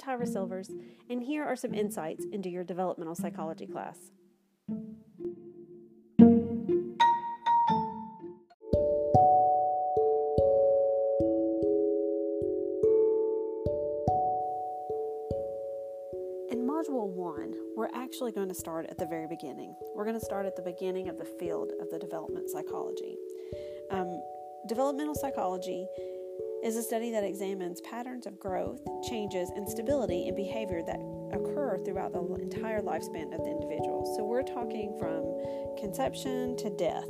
Tyra Silvers, and here are some insights into your developmental psychology class. In Module 1, we're actually going to start at the very beginning. We're going to start at the beginning of the field of the development psychology. Um, developmental psychology is a study that examines patterns of growth, changes, and stability in behavior that occur throughout the entire lifespan of the individual. So we're talking from conception to death.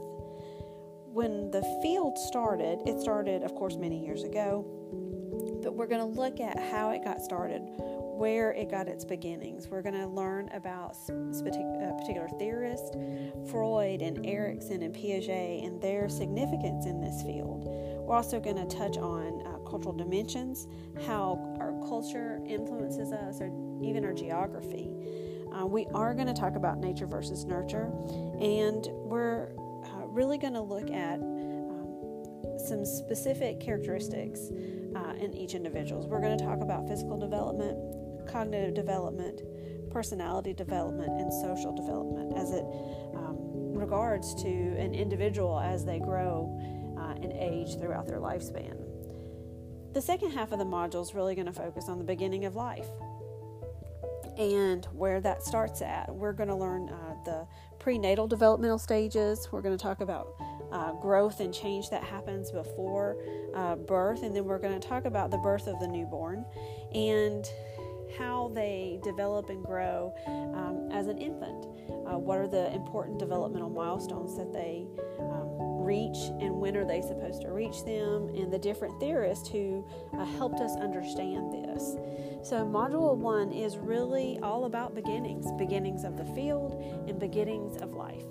When the field started, it started, of course, many years ago, but we're going to look at how it got started, where it got its beginnings. We're going to learn about uh, particular theorists, Freud and Erikson and Piaget, and their significance in this field. We're also going to touch on uh, cultural dimensions, how our culture influences us, or even our geography. Uh, we are going to talk about nature versus nurture, and we're uh, really going to look at um, some specific characteristics uh, in each individual. We're going to talk about physical development, cognitive development, personality development, and social development as it um, regards to an individual as they grow and age throughout their lifespan. The second half of the module is really going to focus on the beginning of life and where that starts at. We're going to learn uh, the prenatal developmental stages. We're going to talk about uh, growth and change that happens before uh, birth, and then we're going to talk about the birth of the newborn and how they develop and grow um, as an infant. Uh, what are the important developmental milestones that they um, reach and when are they supposed to reach them, and the different theorists who uh, helped us understand this. So, Module 1 is really all about beginnings beginnings of the field and beginnings of life.